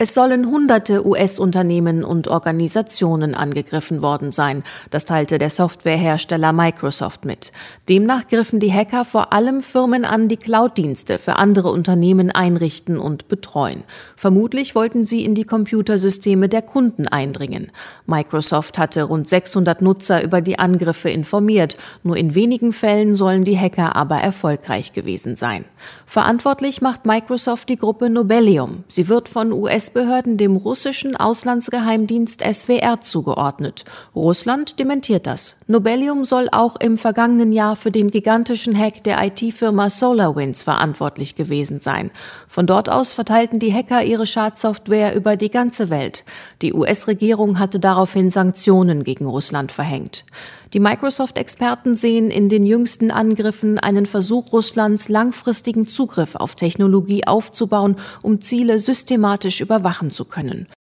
Es sollen hunderte US-Unternehmen und Organisationen angegriffen worden sein. Das teilte der Softwarehersteller Microsoft mit. Demnach griffen die Hacker vor allem Firmen an, die Cloud-Dienste für andere Unternehmen einrichten und betreuen. Vermutlich wollten sie in die Computersysteme der Kunden eindringen. Microsoft hatte rund 600 Nutzer über die Angriffe informiert. Nur in wenigen Fällen sollen die Hacker aber erfolgreich gewesen sein. Verantwortlich macht Microsoft die Gruppe Nobelium. Sie wird von US US-Behörden dem russischen Auslandsgeheimdienst SWR zugeordnet. Russland dementiert das. Nobelium soll auch im vergangenen Jahr für den gigantischen Hack der IT-Firma SolarWinds verantwortlich gewesen sein. Von dort aus verteilten die Hacker ihre Schadsoftware über die ganze Welt. Die US-Regierung hatte daraufhin Sanktionen gegen Russland verhängt. Die Microsoft-Experten sehen in den jüngsten Angriffen einen Versuch Russlands, langfristigen Zugriff auf Technologie aufzubauen, um Ziele systematisch überwachen zu können.